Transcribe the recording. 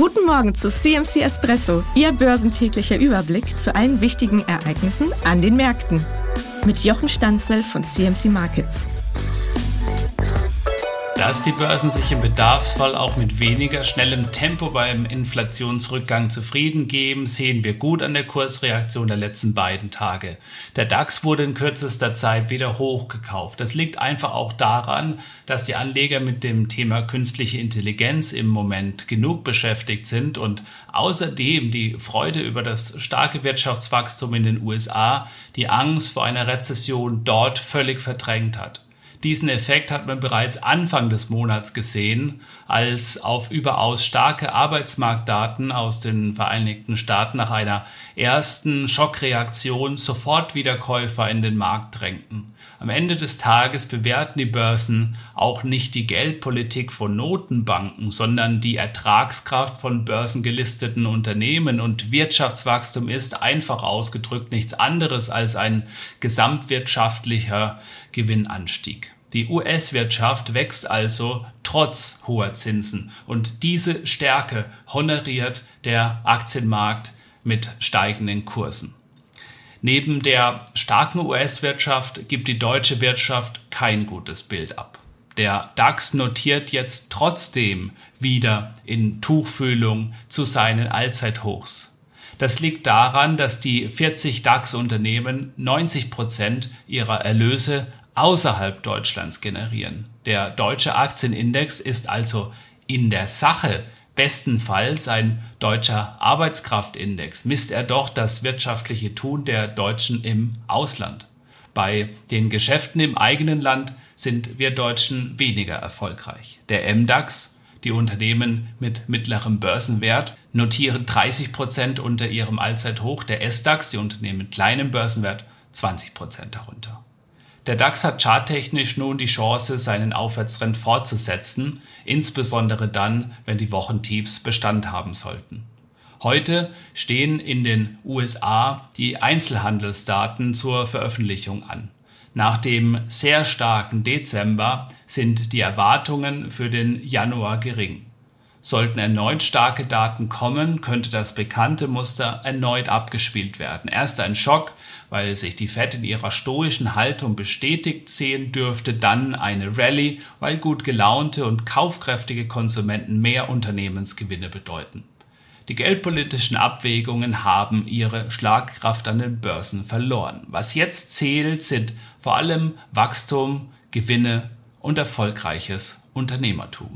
Guten Morgen zu CMC Espresso, Ihr börsentäglicher Überblick zu allen wichtigen Ereignissen an den Märkten. Mit Jochen Stanzel von CMC Markets. Dass die Börsen sich im Bedarfsfall auch mit weniger schnellem Tempo beim Inflationsrückgang zufrieden geben, sehen wir gut an der Kursreaktion der letzten beiden Tage. Der DAX wurde in kürzester Zeit wieder hochgekauft. Das liegt einfach auch daran, dass die Anleger mit dem Thema künstliche Intelligenz im Moment genug beschäftigt sind und außerdem die Freude über das starke Wirtschaftswachstum in den USA die Angst vor einer Rezession dort völlig verdrängt hat. Diesen Effekt hat man bereits Anfang des Monats gesehen, als auf überaus starke Arbeitsmarktdaten aus den Vereinigten Staaten nach einer ersten Schockreaktion sofort wieder Käufer in den Markt drängten. Am Ende des Tages bewerten die Börsen auch nicht die Geldpolitik von Notenbanken, sondern die Ertragskraft von börsengelisteten Unternehmen und Wirtschaftswachstum ist einfach ausgedrückt nichts anderes als ein gesamtwirtschaftlicher Gewinnanstieg. Die US-Wirtschaft wächst also trotz hoher Zinsen und diese Stärke honoriert der Aktienmarkt mit steigenden Kursen. Neben der starken US-Wirtschaft gibt die deutsche Wirtschaft kein gutes Bild ab. Der DAX notiert jetzt trotzdem wieder in Tuchfühlung zu seinen Allzeithochs. Das liegt daran, dass die 40 DAX-Unternehmen 90 Prozent ihrer Erlöse außerhalb Deutschlands generieren. Der deutsche Aktienindex ist also in der Sache bestenfalls ein deutscher Arbeitskraftindex, misst er doch das wirtschaftliche Tun der Deutschen im Ausland. Bei den Geschäften im eigenen Land sind wir Deutschen weniger erfolgreich. Der MDAX, die Unternehmen mit mittlerem Börsenwert, notieren 30 Prozent unter ihrem Allzeithoch, der SDAX, die Unternehmen mit kleinem Börsenwert, 20 Prozent darunter. Der DAX hat charttechnisch nun die Chance, seinen Aufwärtstrend fortzusetzen, insbesondere dann, wenn die Wochentiefs Bestand haben sollten. Heute stehen in den USA die Einzelhandelsdaten zur Veröffentlichung an. Nach dem sehr starken Dezember sind die Erwartungen für den Januar gering. Sollten erneut starke Daten kommen, könnte das bekannte Muster erneut abgespielt werden. Erst ein Schock, weil sich die Fed in ihrer stoischen Haltung bestätigt sehen dürfte, dann eine Rallye, weil gut gelaunte und kaufkräftige Konsumenten mehr Unternehmensgewinne bedeuten. Die geldpolitischen Abwägungen haben ihre Schlagkraft an den Börsen verloren. Was jetzt zählt, sind vor allem Wachstum, Gewinne und erfolgreiches Unternehmertum.